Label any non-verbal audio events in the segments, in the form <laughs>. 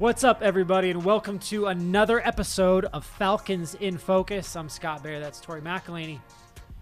What's up, everybody, and welcome to another episode of Falcons in Focus. I'm Scott Bair, that's Tori McElhaney.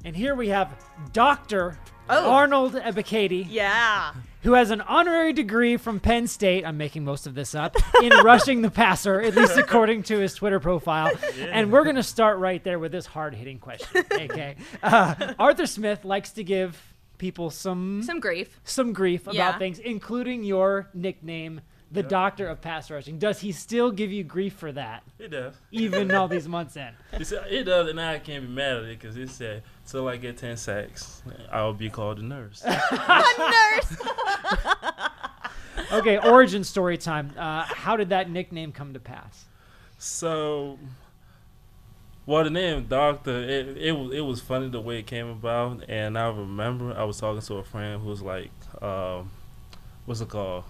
And here we have Dr. Oh. Arnold Ebiketie, Yeah. who has an honorary degree from Penn State. I'm making most of this up <laughs> in rushing the passer, at least <laughs> according to his Twitter profile. And we're going to start right there with this hard hitting question. <laughs> Okay. Uh, Arthur Smith likes to give people some Some grief. some grief about Yeah. things, including your nickname, the Doctor of Pass Rushing. Does he still give you grief for that, It does. even all <laughs> these months in? It, does, and I can't be mad at it because it said, "Till I get ten sacks, I'll be called a nurse." <laughs> A nurse. Okay, origin story time. Uh, how did that nickname come to pass? so, well, the name Doctor, it, it was it was funny the way it came about, and I remember I was talking to a friend who was like, um, "What's it called?"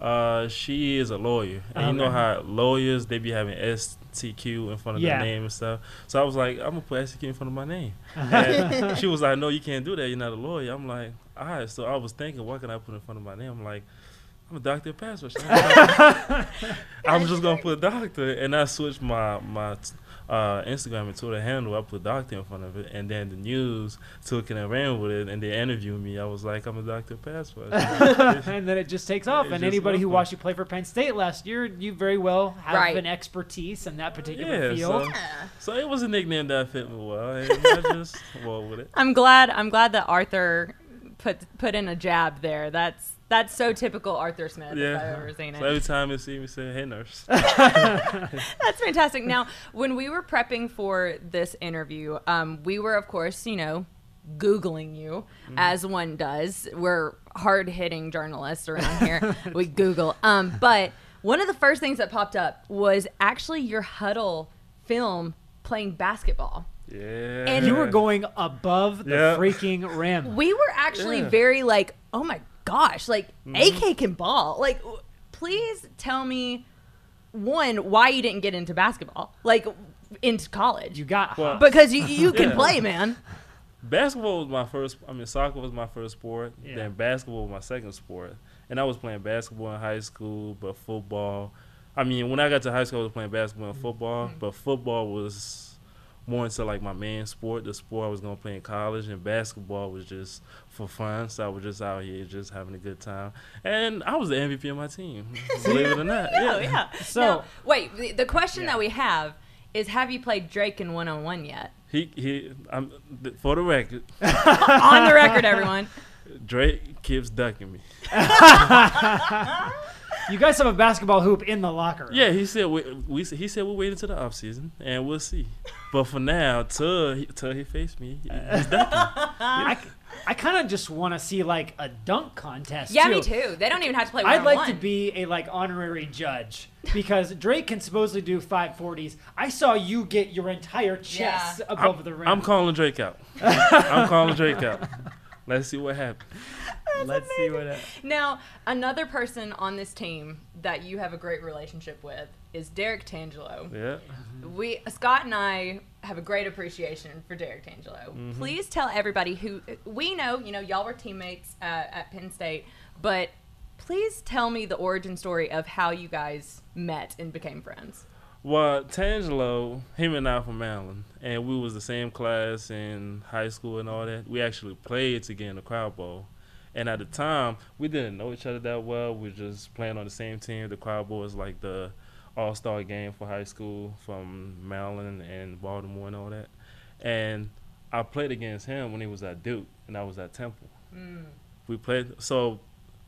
Uh, she is a lawyer, and you know how lawyers they be having ESQ in front of Yeah. their name and stuff. So I was like, I'm gonna put ESQ in front of my name. And she was like, "No, you can't do that. You're not a lawyer." I'm like, "All right." So I was thinking, what can I put in front of my name? I'm like, "I'm a doctor of. <laughs> I'm just gonna put doctor, and I switched my my uh, Instagram and Twitter handle. I put doctor in front of it, and then the news took it and ran with it, and they interviewed me. I was like, "I'm a doctor of pass <laughs> rush." <laughs> and then it just takes off. It and anybody who watched you play for Penn State last year, you very well have Right. an expertise in that particular yeah, field. so, so it was a nickname that fit me well, and I <laughs> just roll with it. I'm glad. I'm glad that Arthur put put in a jab there. That's that's so typical Arthur Smith. If I've ever seen So every time you see me, say, "Hey, nurse." <laughs> <laughs> That's fantastic. Now, when we were prepping for this interview, um, we were, of course, you know, Googling you as one does. We're hard hitting journalists around here. <laughs> we Google. Um, but one of the first things that popped up was actually your Hudl film playing basketball. Yeah. And- You were going above the Yeah. freaking rim. We were actually Yeah. very like, oh my gosh, like mm-hmm. AK can ball. Like, please tell me one why you didn't get into basketball, like into college, You got Well, because you you can Yeah. play, man. <laughs> Basketball was my first. I mean, soccer was my first sport. Yeah. Then basketball was my second sport. And I was playing basketball in high school, but football. I mean, when I got to high school, I was playing basketball and mm-hmm. football. But football was more into like my main sport, the sport I was gonna play in college, and basketball was just for fun. So I was just out here, just having a good time. And I was the MVP of my team, <laughs> believe it or not. Oh yeah. So- Now, wait, the, the question Yeah. that we have is, have you played Drake in one on one yet? He he. I'm th- for the record, <laughs> on the record, everyone. Drake keeps ducking me. <laughs> You guys have a basketball hoop in the locker room. Yeah, he said we, we he said we'll wait until the off season and we'll see. But for now, till he, till he faced me, he's <laughs> ducking. I, I kind of just want to see like a dunk contest. Yeah, too. me too. They don't even have to play one I'd like one. to be a like honorary judge because Drake can supposedly do 540s. I saw you get your entire chest Yeah. above I'm, the rim. I'm calling Drake out. <laughs> I'm calling Drake out. Let's see what happens. Let's see what. It, Now, another person on this team that you have a great relationship with is Derrick Tangelo. Yeah. We Scott and I have a great appreciation for Derrick Tangelo. Please tell everybody who we know. You know, y'all were teammates uh, at Penn State, but please tell me the origin story of how you guys met and became friends. Well, Tangelo, him and I from Maryland, and we was the same class in high school and all that. We actually played together in the Crab Bowl. And at the time, we didn't know each other that well. We were just playing on the same team. The crowd Boys, like the all star game for high school from Maryland and Baltimore and all that. And I played against him when he was at Duke and I was at Temple. Mm. We played so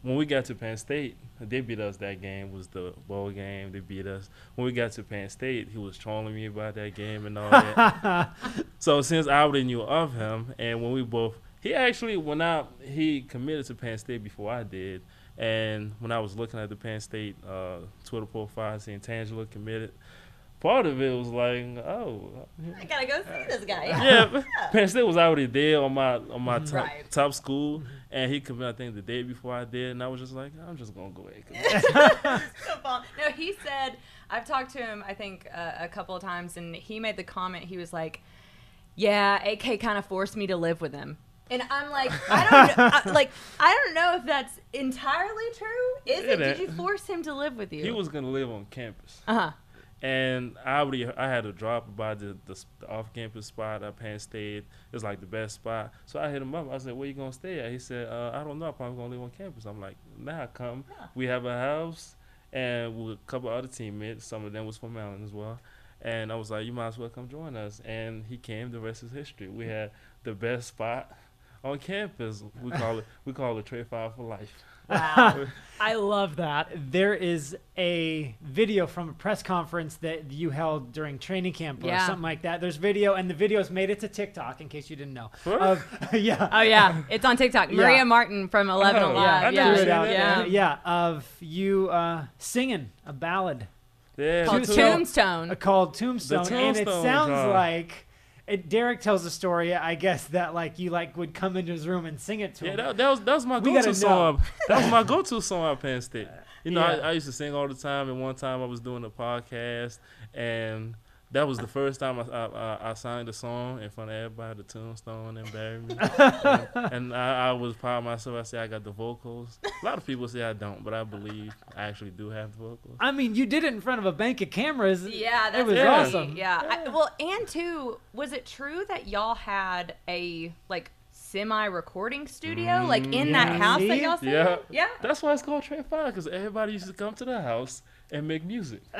when we got to Penn State, they beat us that game was the bowl game. They beat us. When we got to Penn State, he was trolling me about that game and all that. <laughs> so since I already knew of him, and when we both, he actually when I he committed to Penn State before I did, and when I was looking at the Penn State uh, Twitter profile, seeing Tangelo committed, part of it was like, oh, I gotta go see this guy. <laughs> <laughs> yeah, Penn State was already there on my on my top, Right. top school, and he committed I think the day before I did, and I was just like, I'm just gonna go ahead. <laughs> No, he said I've talked to him. I think uh, a couple of times, and he made the comment. He was like, "Yeah, AK kind of forced me to live with him." And I'm like, I don't know, I, <laughs> like I don't know if that's entirely true. Is it? It Did you force him to live with you? He was gonna live on campus. Uh huh. And I already I had to drop by the, the, the off campus spot at Penn State. It's like the best spot. So I hit him up. I said, "Where you gonna stay at?" He said, uh, "I don't know. I'm probably gonna live on campus." I'm like, "Nah, come. We have a house, and with a couple other teammates. Some of them was from Maryland as well." And I was like, "You might as well come join us." And he came. The rest is history. We had the best spot on campus. We call it we call it Trade Five for life. Wow. <laughs> I love that. There is a video from a press conference that you held during training camp or Yeah. something like that. There's video, and the video's made it to TikTok, in case you didn't know. Of, <laughs> yeah. oh yeah, it's on TikTok. Yeah. Maria Martin from Eleven Oh, yeah, Alive. I Yeah, never Threw it seen out yeah. Yeah, of you uh, singing a ballad Yeah, Called Tombstone. Tombstone. uh, called Tombstone, and it sounds song. like it, Derrick tells a story. I guess that like you like would come into his room and sing it to Yeah, him. that, that was that was my We go-to song. <laughs> that was my go-to song at Penn State. You know, Yeah. I, I used to sing all the time, and one time I was doing a podcast, and that was the first time I I, I, I sang the song in front of everybody, the Tombstone, and buried me. and and I, I was proud of myself. I say I got the vocals. A lot of people say I don't, but I believe I actually do have the vocals. I mean, you did it in front of a bank of cameras. Yeah, that was really- awesome. Yeah. I, well, and too, was it true that y'all had a like semi-recording studio, mm, like in that Yeah. house that See? y'all stayed? Yeah. in? Yeah. That's why it's called Trade Five, because everybody used to come to the house and make music. <laughs>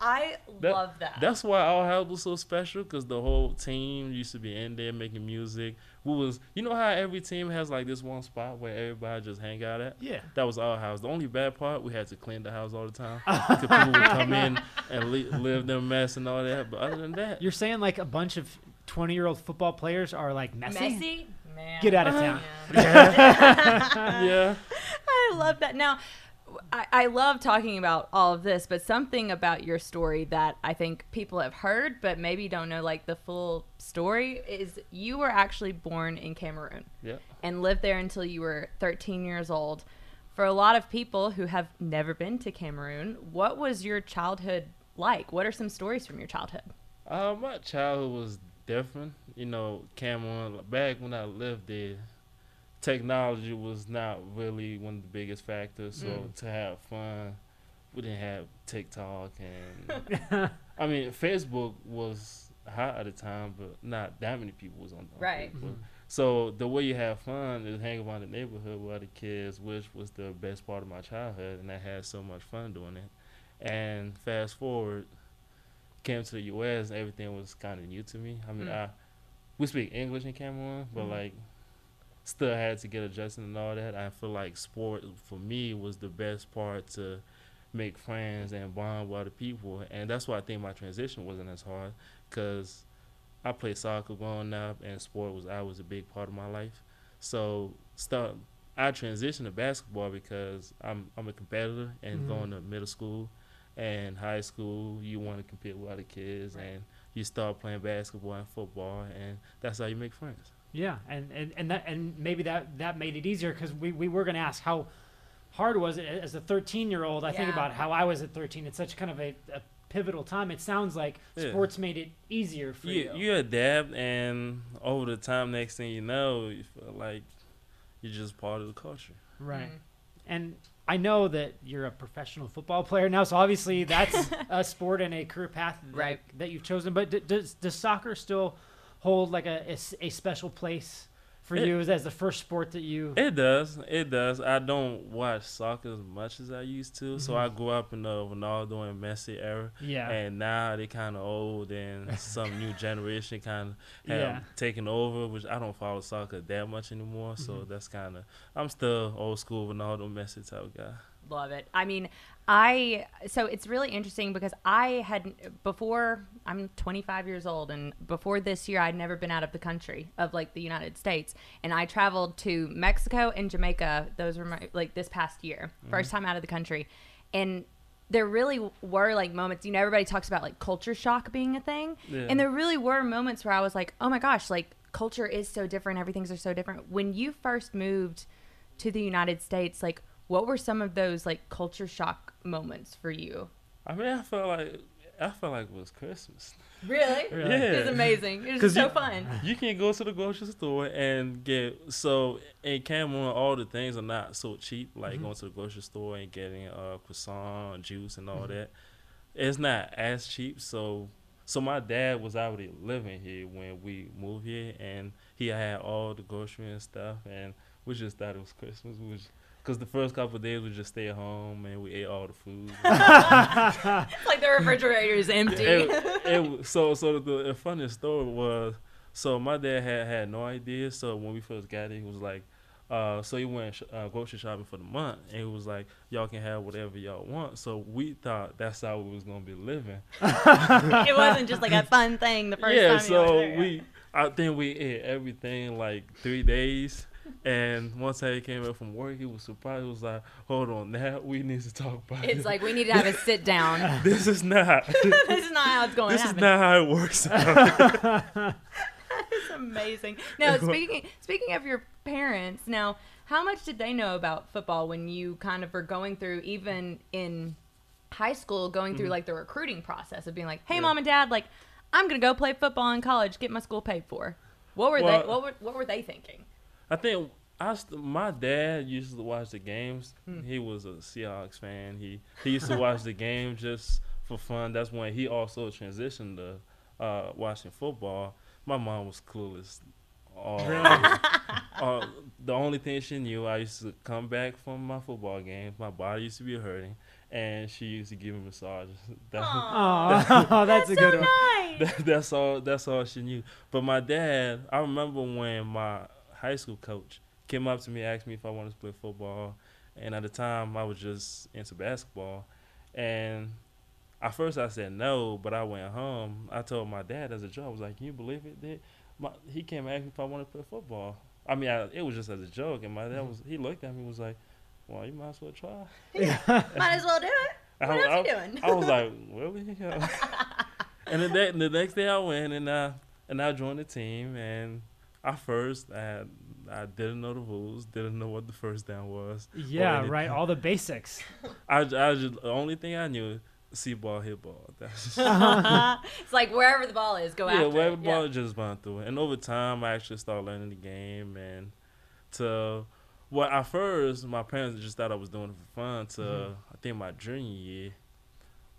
I That- love that. That's why our house was so special because the whole team used to be in there making music. We was, you know how every team has like this one spot where everybody just hang out at. Yeah. That was our house. The only bad part, we had to clean the house all the time because <laughs> people would come in and li- live their mess and all that. But other than that, You're saying like a bunch of 20 year old football players are like messy? Messy? Man. Get out of town. <laughs> Yeah. yeah, <laughs> I love that. Now, I, I love talking about all of this, but something about your story that I think people have heard, but maybe don't know like the full story is you were actually born in Cameroon yeah. and lived there until you were 13 years old. For a lot of people who have never been to Cameroon, what was your childhood like? What are some stories from your childhood? Uh, my childhood was different. You know, Cameroon, back when I lived there, technology was not really one of the biggest factors. So Mm. to have fun, we didn't have TikTok and <laughs> I mean Facebook was hot at the time, but not that many people was on. on Right. Facebook. So the way you have fun is hang around the neighborhood with other kids, which was the best part of my childhood, and I had so much fun doing it. And fast forward, came to the U.S. and everything was kind of new to me. I mean, Mm. I we speak English in Cameroon, but Mhm. like still had to get adjusted and all that. I feel like sport for me was the best part to make friends and bond with other people, and that's why I think my transition wasn't as hard because I played soccer growing up, and sport was I was a big part of my life. So start I transitioned to basketball because I'm I'm a competitor and Mhm. going to middle school and high school you want to compete with other kids Right. and you start playing basketball and football and that's how you make friends. Yeah, and, and, and that and maybe that that made it easier because we, we were going to ask how hard was it as a 13 year old. I think about how I was at 13. It's such kind of a, a pivotal time. It sounds like Yeah. sports made it easier for you. You you adapt and over the time next thing you know you feel like you're just part of the culture. right. Mm. And I know that you're a professional football player now, so obviously that's <laughs> a sport and a career path that, Right. that you've chosen. But d- does does soccer still hold like a a special place for It- you as, as the first sport that you? It does. It does. I don't watch soccer as much as I used to. So Mhm. I grew up in the Ronaldo and Messi era. yeah. And now they kind of old, and some new <laughs> generation kind of have Yeah. taken over. Which I don't follow soccer that much anymore, so Mhm. that's kind of I'm still old school Ronaldo Messi type guy. Love it. I mean, I so it's really interesting because I had before I'm 25 years old and before this year I'd never been out of the country of like the United States. And I traveled to Mexico and Jamaica. Those were my like this past year. Mm-hmm. First time out of the country. And there really were like moments you know everybody talks about like culture shock being a thing? Yeah. and there really were moments where I was like oh my gosh like culture is so different. Everything's are so different. When you first moved to the United States, like what were some of those like culture shock moments for you? I mean, I felt like I felt like it was Christmas. Really? Really? Yeah. It's amazing. It's 'Cause so you- fun. You can go to the grocery store and get so in Cameroon all the things are not so cheap. Like Mhm. going to the grocery store and getting uh croissant, juice, and all Mhm. that. It's not as cheap. So so my dad was already living here when we moved here, and he had all the grocery and stuff, and we just thought it was Christmas. We was because the first couple of days we just stay at home and we ate all the food. <laughs> Like the refrigerator is empty. it, <laughs> it, so so the, the funniest story was so my dad had had no idea. So when we first got it, he was like, uh, so he went sh- uh, grocery shopping for the month, and he was like, y'all can have whatever y'all want. So we thought that's how we was gonna be living. <laughs> it wasn't just like a fun thing the first yeah, time. you so we I think we ate everything like three days. And once I came back from work, he was surprised. He was like, "Hold on, now we need to talk about it It's it. like we need to have a sit down. <laughs> this is not. <laughs> this is not how it's going this is not how it works." <laughs> It's amazing. Now, speaking speaking of your parents, now how much did they know about football when you kind of were going through even in high school, going through Mhm. like the recruiting process of being like, "Hey, Yeah. mom and dad, like I'm gonna go play football in college, get my school paid for." What were they? What were what were they thinking? I think I st- my dad used to watch the games. Hmm. He was a Seahawks fan. He he used to watch the game just for fun. That's when he also transitioned to uh, watching football. My mom was clueless. All, uh, <laughs> the only thing she knew, I used to come back from my football games. My body used to be hurting, and she used to give me massages. <laughs> That, Oh, <laughs> that's, a so one. nice. that, that's all. That's all she knew. But my dad, I remember when my high school coach came up to me, asked me if I wanted to play football, and at the time I was just into basketball, and at first I said no, but I went home. I told my dad as a joke, I was like, "Can you believe it?" Did my, he came and asked me if I wanted to play football. I mean, I, it was just as a joke, and my dad was he looked at me and was like, "Well, you might as well try." <laughs> Might as well do it. I, What else I- you doing? I was like, really? <laughs> and the, day, the next day I went and I and I joined the team and at first I I didn't know the rules, didn't know what the first down was. Yeah, right. <laughs> All the basics. I just the only thing I knew see ball hit ball. <laughs> That's just, <laughs> it's like wherever the ball is, go after it. yeah, after wherever it. ball just run through it. And over time I actually started learning the game and to well at first my parents just thought I was doing it for fun to Mhm. I think my junior year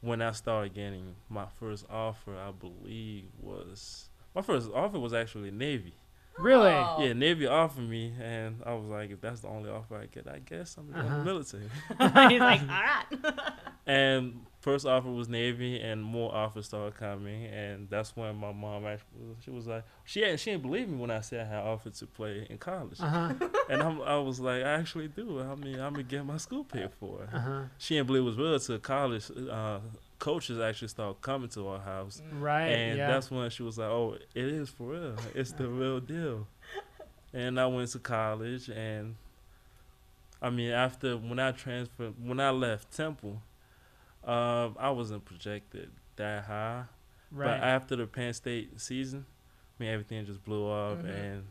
when I started getting my first offer I believe was my first offer was actually Navy. Really? Oh. Yeah, Navy offered me and I was like if that's the only offer I get I guess I'm going to Uh-huh. the military. <laughs> He's like, all right. <laughs> And first offer was Navy, and more offers started coming, and that's when my mom actually she was like she ain't she didn't believe me when I said I had offered to play in college, Uh huh. <laughs> and I'm, I was like I actually do. I mean I'm gonna get my school paid for. Uh huh. She didn't believe it was real till college. Uh, coaches actually started coming to our house, Right. and yeah. that's when she was like, "Oh, it is for real. It's the real deal." <laughs> And I went to college, and I mean, after when I transferred, when I left Temple, um, I wasn't projected that high. right. But after the Penn State season, I mean, everything just blew up, Mhm. and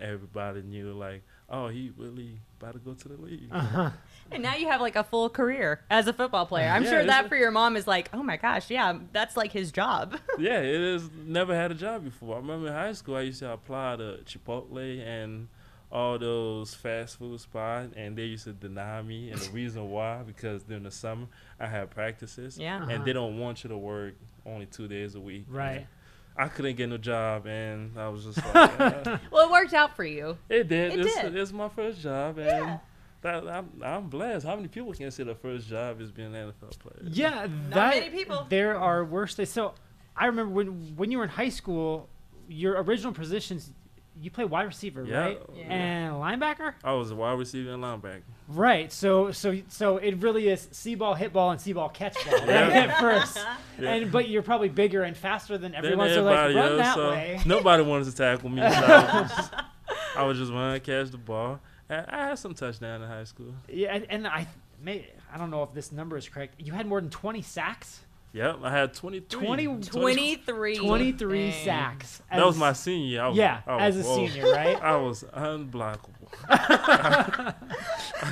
everybody knew like, "Oh, he really about to go to the league." uh-huh. And now you have like a full career as a football player. I'm Yeah, sure that a- for your mom is like, oh my gosh, yeah, that's like his job. <laughs> yeah, it is. Never had a job before. I remember in high school, I used to apply to Chipotle and all those fast food spots, and they used to deny me. And the reason why, because during the summer, I had practices, yeah. Uh-huh. and they don't want you to work only two days a week. Right. I couldn't get no job, and I was just <laughs> like, uh, Well, it worked out for you. it did. It it's, did. it's my first job, and Yeah. That, I'm, I'm blessed. How many people can say their first job is being an NFL player? Yeah. Not that, many people. There are worse days. So I remember when when you were in high school, your original positions, you play wide receiver, Yeah. right? Yeah. And linebacker. I was a wide receiver and linebacker. Right. So so so it really is see ball, hit ball, and see ball, catch ball <laughs> right, Yeah. at first. Yeah. And but you're probably bigger and faster than Then everyone. So like run else, that so way. Nobody wanted to tackle me. So I, was just, <laughs> I was just running, catch the ball. I, I had some touchdown in high school. Yeah, and, and I may I don't know if this number is correct. You had more than 20 sacks. Yep, I had 23. 20 23. 23 Dang. sacks. That was my senior year. I was, yeah, I was, as a whoa. senior, right? <laughs> I was unblockable. <laughs>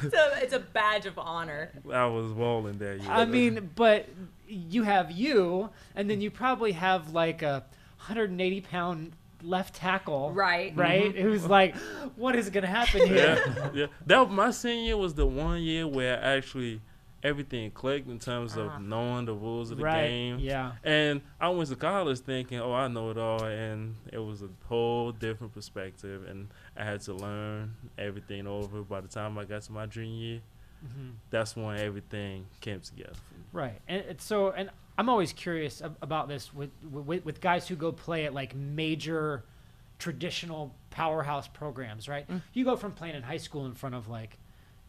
So it's a badge of honor. I was rolling that year. I mean, but you have you, and then you probably have like a 180 pound left tackle, Right. Right, who's like, what is going to happen here? yeah, yeah. That my senior year was the one year where actually everything clicked in terms of Uh-huh. knowing the rules of the right? game. Yeah. And I went to college thinking, oh, I know it all, and it was a whole different perspective, and I had to learn everything over. By the time I got to my junior year, hmm that's when everything came together. Right, and it's so, and I'm always curious about this with, with with guys who go play at like major, traditional powerhouse programs. Right, Mm. you go from playing in high school in front of like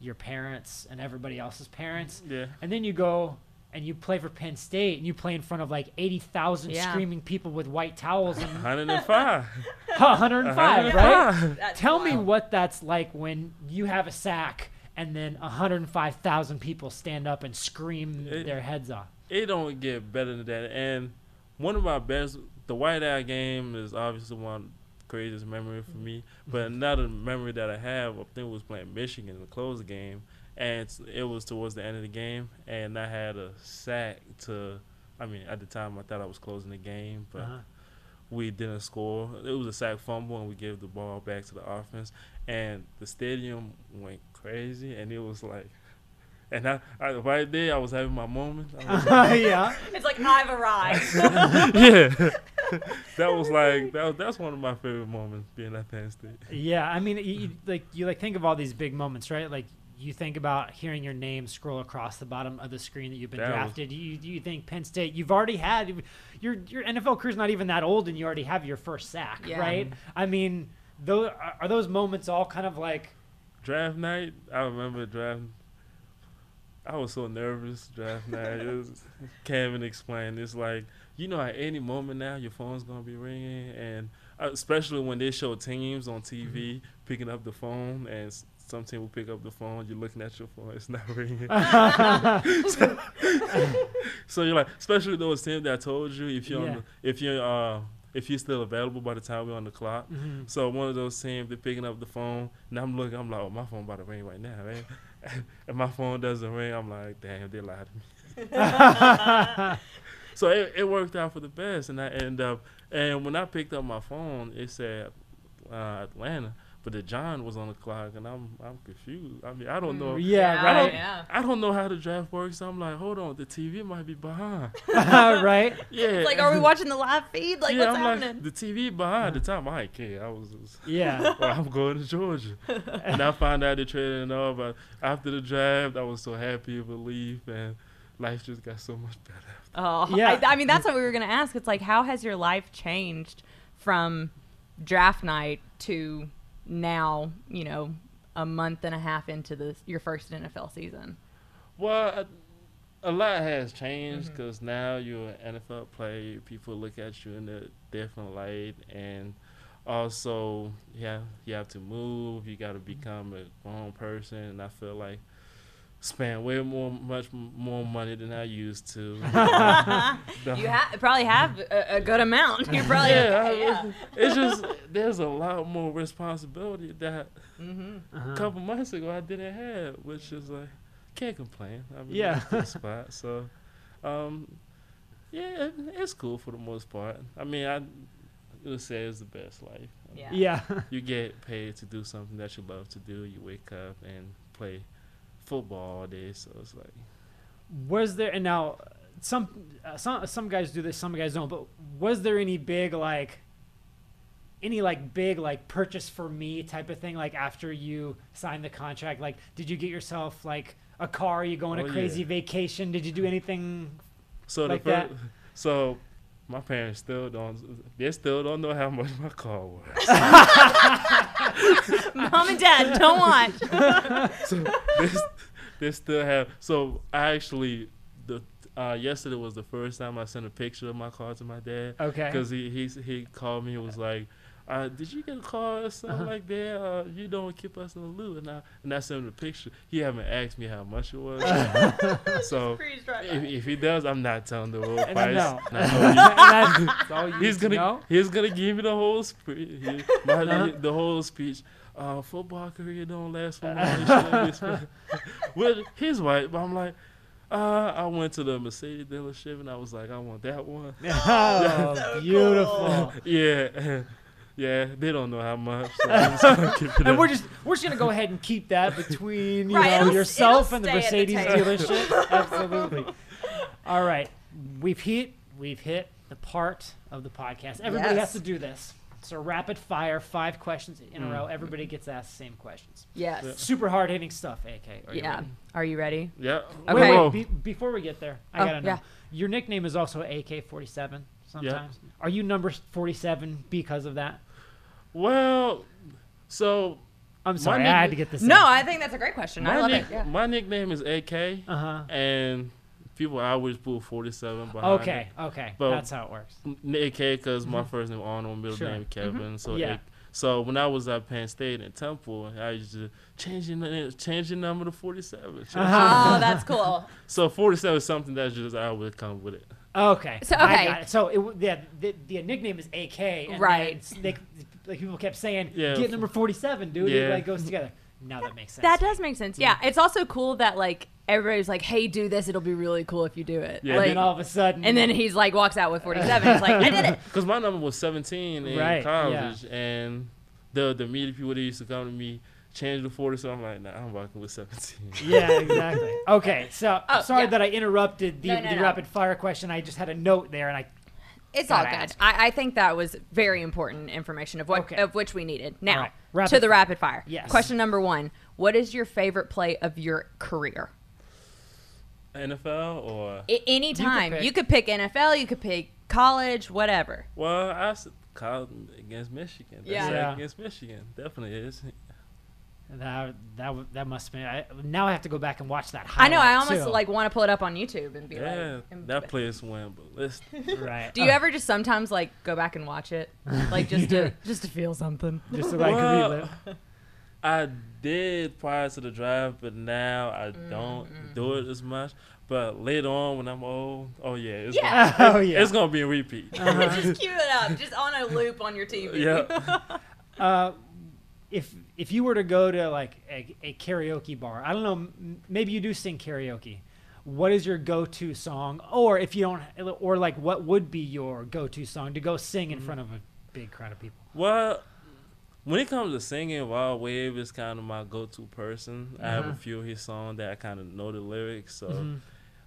your parents and everybody else's parents, Yeah, and then you go and you play for Penn State and you play in front of like eighty thousand Yeah. screaming people with white towels and 105. 105, <laughs> right? 105. That's Tell me what that's like when you have a sack and then 105,000 people stand up and scream It- their heads off. It don't get better than that. And one of my best, the White Out game is obviously one craziest memory for me. But another memory that I have, I think was playing Michigan in the close game, and it was towards the end of the game, and I had a sack to. I mean, at the time I thought I was closing the game, but Uh-huh. we didn't score. It was a sack fumble, and we gave the ball back to the offense, and the stadium went crazy, and it was like. And I, I right there, I was having my moment. I was <laughs> yeah. It's like I've arrived. <laughs> yeah, <laughs> that was like that. Was, that's one of my favorite moments being at Penn State. Yeah, I mean, you, you, like you like think of all these big moments, right? Like you think about hearing your name scroll across the bottom of the screen that you've been That was- drafted. You you think Penn State? You've already had your your NFL career's not even that old, and you already have your first sack, Yeah. right? I mean, those are those moments all kind of like Draft night, I remember draft. I was so nervous draft night. It was, can't even explain. It's like you know, at any moment now, your phone's gonna be ringing, and uh, especially when they show teams on TV picking up the phone, and s- some team will pick up the phone. You're looking at your phone, it's not ringing. <laughs> <laughs> So you're like, especially those teams that told you, if you're Yeah. on the, if you're uh if you're still available by the time we're on the clock. mhm. So one of those teams, they're picking up the phone, and I'm looking, I'm like, oh, my phone about to ring right now, man. <laughs> and my phone doesn't ring, I'm like, damn, they lied to me. <laughs> So it, it worked out for the best, and I end up, and when I picked up my phone, it said uh, Atlanta, but the John was on the clock, and I'm I'm confused. I mean, I don't know. Mm, yeah, I don't, right. Yeah. I don't know how the draft works. I'm like, hold on, the TV might be behind. <laughs> <laughs> right? Yeah. It's like, are we watching the live feed? Like, yeah, what's I'm happening? like, the TV behind the time. I ain't care. I was, was Yeah. <laughs> well, I'm going to Georgia. and I found out the trade and all, but after the draft, I was so happy to leave, and life just got so much better. Oh, Yeah. I, I mean, that's what we were going to ask. It's like, how has your life changed from draft night to now, you know, a month and a half into this your first NFL season? Well, a, a lot has changed mm-hmm. because now you're an NFL player. People look at you in a different light, and also, yeah, you have to move. You got to mm-hmm. become a grown person, and I feel like spend way more, much more money than I used to. The- <laughs> <laughs> You ha- probably have a, a good amount. You're probably yeah, okay, I- yeah. it's just there's a lot more responsibility that Mm-hmm. Uh-huh. a couple months ago I didn't have, which is like can't complain. I mean, Yeah. it's a good <laughs> spot. So, um, yeah, it, it's cool for the most part. I mean, I would say it's the best life. Yeah. Yeah. You get paid to do something that you love to do. You wake up and play football all day, so it's like was there and now some uh, some some guys do this some guys don't but was there any big like any like big like purchase for me type of thing like after you signed the contract like did you get yourself like a car you go on Oh, a yeah. crazy vacation did you do anything so Like the that? so. My parents still don't. They still don't know how much my car was. <laughs> <laughs> Mom and Dad, don't watch. so this they still have so I actually the uh yesterday was the first time I sent a picture of my car to my dad okay because he he he called me and was like uh, did you get a car or something Uh-huh. like that? Uh, you don't keep us in the loop, and I and I sent him the picture. He haven't asked me how much it was, <laughs> so if, if he does, I'm not telling the whole price. no. <laughs> No, <laughs> And he- that's, that's all you he's gonna know? he's gonna give me the whole speech. He, my, Uh-huh. the whole speech. Uh, football career don't last for long. You shouldn't be spe- well, he's right, but I'm like, Uh, I went to the Mercedes dealership and I was like, I want that one. <laughs> Oh, <laughs> so beautiful. Yeah, <laughs> yeah. They don't know how much. So I'm just it And up. we're just we're just gonna go ahead and keep that between you Right, know it'll- yourself it'll and the stay at the Mercedes dealership. Absolutely. All right, we've hit we've hit the part of the podcast. Everybody Yes. has to do this. So rapid fire, five questions in a Mm. row. Everybody gets asked the same questions. Yes. Yeah. Super hard hitting stuff. AK. Are you Yeah. ready? Are you ready? yeah. Okay. Whoa. wait. Be, before we get there, I Oh, gotta know. yeah. Your nickname is also AK-47. Sometimes. Are you number 47 because of that? Well, so I'm sorry, I nickname- had to get this. No, I think that's a great question. I my love nick- it. Yeah. my nickname is AK, Uh huh. and people always put 47 behind Okay. Okay. But- That's how it works. it. AK because my mm-hmm. first name Arnold, middle Sure. name mm-hmm. Kevin. So Yeah. A- so when I was at Penn State and Temple, I used to change your, na- change your number to 47. Uh-huh. Oh, that's cool. <laughs> So 47 is something that's just I would come with it. Okay. So, I okay. got it. So it, yeah, the, the nickname is AK. And Right. They, like people kept saying, Yeah. "Get number forty-seven, dude." It Yeah. like goes together. Now that makes sense. That does make sense. Mm. Yeah. It's also cool that like everybody's like, "Hey, do this. It'll be really cool if you do it." Yeah, and then all of a sudden, and then he's like walks out with 47. He's like, "I did it." <laughs> Because my number was 17 in Right, college, and the the media people that used to come to me changed the 40. So I'm like, nah, I'm rocking with 17. yeah, exactly. <laughs> Okay, so Oh, sorry yeah. that I interrupted the, No, no, the no. rapid fire question. I just had a note there, and I It's all good. I, I think that was very important information of what Okay. of which we needed. Now right. To the rapid fire. Yes. Question number one: What is your favorite play of your career? NFL or I, anytime pick. you could pick NFL, you could pick college, whatever. well, I s- called against Michigan. That's Yeah. Yeah. against Michigan definitely is. that that that must be. I, now I have to go back and watch that. I know. I almost too. like want to pull it up on YouTube and be Yeah, like, and- that place went ballistic. <laughs> right. Do you Uh, ever just sometimes like go back and watch it, <laughs> like just to just to feel something? just to like Well, relive? I did prior to the drive, but now I Mm, don't do it as much. But later on, when I'm old, oh yeah, it's Yeah. Gonna, <laughs> oh yeah. it's gonna be a repeat. <laughs> Uh-huh. <laughs> just cue it up, just on a loop on your TV. yeah, Uh, if if you were to go to like a, a karaoke bar, I don't know, m- maybe you do sing karaoke. What is your go-to song, or if you don't, or like what would be your go-to song to go sing in front of a big crowd of people? Well, when it comes to singing, Rod Wave is kind of my go-to person. I have a Uh-huh. few of his songs that I kind of know the lyrics, so Mhm.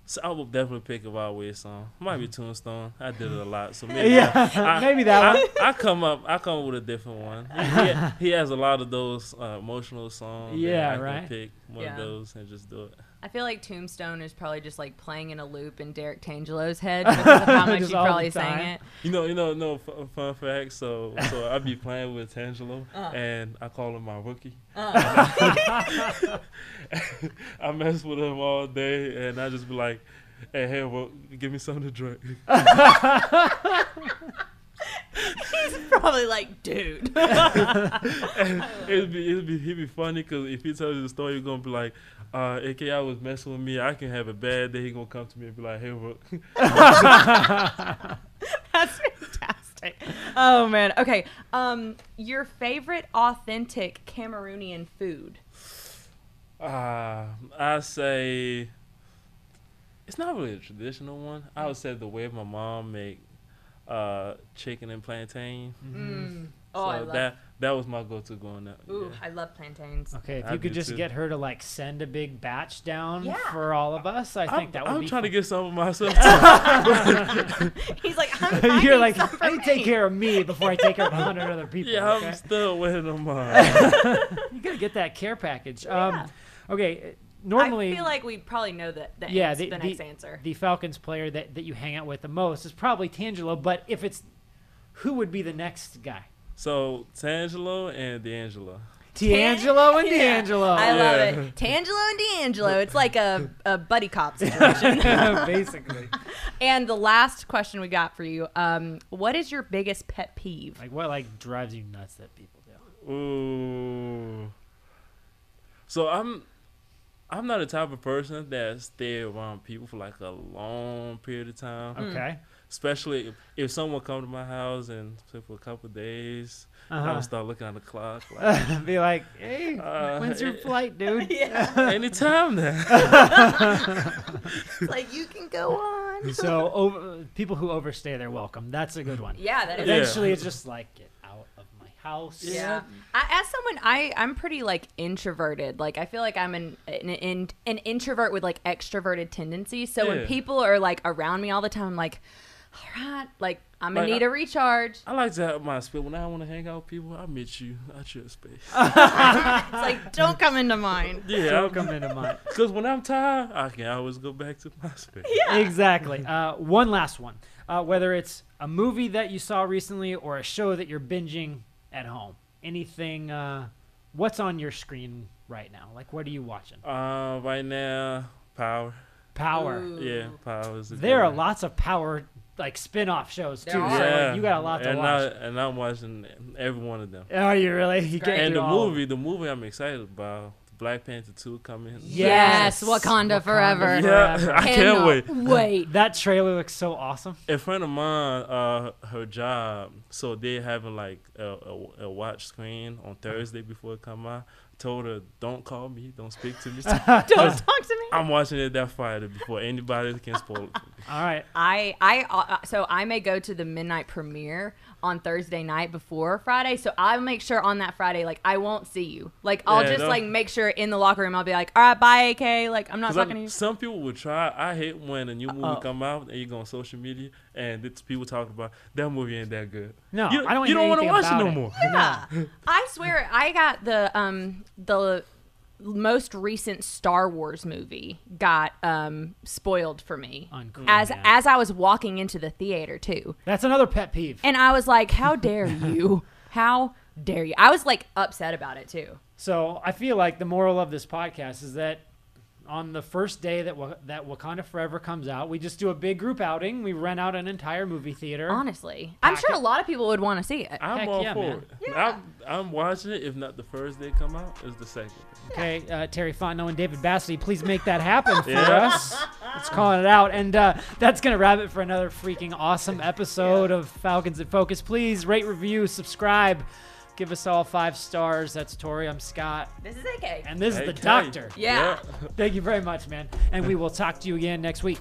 so I will definitely pick a Rod Wave song. Might be Tombstone. I did it a lot, so <laughs> maybe Yeah, I- <laughs> maybe that one. I, I come up. I come up with a different one. He, he has a lot of those uh, emotional songs. that Yeah, I can right. Pick one Yeah. of those and just do it. I feel like Tombstone is probably just like playing in a loop in Derrick Tangelo's head <laughs> because of how much Just he probably sang it. You know, you know, no fun, fun fact. So, so I be <laughs> playing with Tangelo, Uh. and I call him my rookie. Uh, <laughs> I mess with him all day, and I just be like, "Hey, hey, well, give me something to drink." Probably like, dude. <laughs> it'd be, it'd be, he'd be funny because if he tells you the story, you're gonna be like, uh, "AK, I was messing with me. I can have a bad day." He gonna come to me and be like, "Hey, look." <laughs> <laughs> That's fantastic. Oh man. Okay. Um, your favorite authentic Cameroonian food? Uh, I say it's not really a traditional one. I would say the way my mom make uh chicken and plantain. Mm. Oh, so I love. that that was my go-to growing up. Ooh, yeah. I love plantains. Okay, if I you could just too. get her to like send a big batch down Yeah. for all of us, I think I'm, that would be. I'm be. trying to get some of myself. <laughs> <laughs> He's like, I'm <laughs> You're like, some for I need to take care of me before I take care of a hundred other people. yeah, okay? I'm still waiting on mine. you gotta get that care package. Yeah. Um, okay, normally I feel like we probably know the the, Yeah, ans- the- the, the- next answer. the Falcons player that, that you hang out with the most is probably Tangelo. But if it's who would be the next guy? so Tangelo and DeAngelo. DeAngelo and <laughs> Yeah. DeAngelo. I love Yeah. it. Tangelo and DeAngelo. It's like a, a buddy cop situation. <laughs> <laughs> Basically, and the last question we got for you: um, What is your biggest pet peeve? like what like drives you nuts that people do? Ooh. So I'm I'm not the type of person that stay around people for like a long period of time. Mm. Okay. especially if, if someone come to my house and stay for a couple of days. I Uh-huh. would start looking at the clock. <laughs> Like, Be like, hey, Uh, when's your <laughs> flight, dude? <laughs> yeah. anytime now. Like you can go on. so over, people who overstay, they're welcome. That's a good one. Yeah, that is. Yeah. Eventually, it's just like get out of my house. Yeah. I, as someone, I I'm pretty like introverted. Like I feel like I'm an an, an, an introvert with like extroverted tendencies. So when people are like around me all the time, I'm like, all right, like I'm gonna Like, need a recharge. I like to have my space. When I want to hang out with people, I meet you at your space. It's like don't come into mine. yeah, <laughs> Don't come into mine. because when I'm tired, I can always go back to my space. Exactly. Uh, one last one. Uh, whether it's a movie that you saw recently or a show that you're binging at home, anything. Uh, what's on your screen right now? Like, what are you watching? Uh, right now, Power. Power. Ooh. Yeah, Power is. There good are lots of Power like spin-off shows There too. are. So Yeah, like, you got a lot to and watch. I, and I'm watching every one of them. Are you really? <laughs> You great. get And through the all movie, the movie I'm excited about, Black Panther 2 coming. Yes, Wakanda forever. Yeah, forever. <laughs> I can't wait. Wait. That trailer looks so awesome. A friend of mine, uh, her job, so they having like a, a, a watch screen on Thursday before it come out. Told her, don't call me, don't speak to me. <laughs> Don't talk to me. I'm watching it that Friday before anybody can spoil it. for me. All right. I I uh, so I may go to the midnight premiere on Thursday night before Friday. So I'll make sure on that Friday, like I won't see you. Like I'll Yeah, just no. like make sure in the locker room I'll be like, all right, bye, AK. Like I'm not 'Cause talking to I'm- you. some people would try. I hate when a new movie Uh-oh. come out and you go on social media and it's people talking about that movie ain't that good. No, you, I don't. You know don't want to anything watch it about no more. Yeah. <laughs> I swear I got the um the most recent Star Wars movie got um spoiled for me Uncool, as yeah. as I was walking into the theater too. That's another pet peeve. And I was like, how dare you? <laughs> How dare you? I was like upset about it too. So I feel like the moral of this podcast is that on the first day that Wa- that Wakanda Forever comes out, we just do a big group outing. We rent out an entire movie theater. Honestly, I'm sure a lot of people would want to see it. I'm Heck all yeah, for man. it. Yeah. I'm, I'm watching it. If not the first day it come out, it's the second. Okay, uh, Terry Fontenot and David Bassity, please make that happen for Yeah. us. Let's calling it out, and uh, that's gonna wrap it for another freaking awesome episode of Falcons in Focus. Please rate, review, subscribe, give us all five stars. That's Tori. I'm Scott, This is AK. and this is the Okay. Doctor. Yeah. Thank you very much, man, and we will talk to you again next week.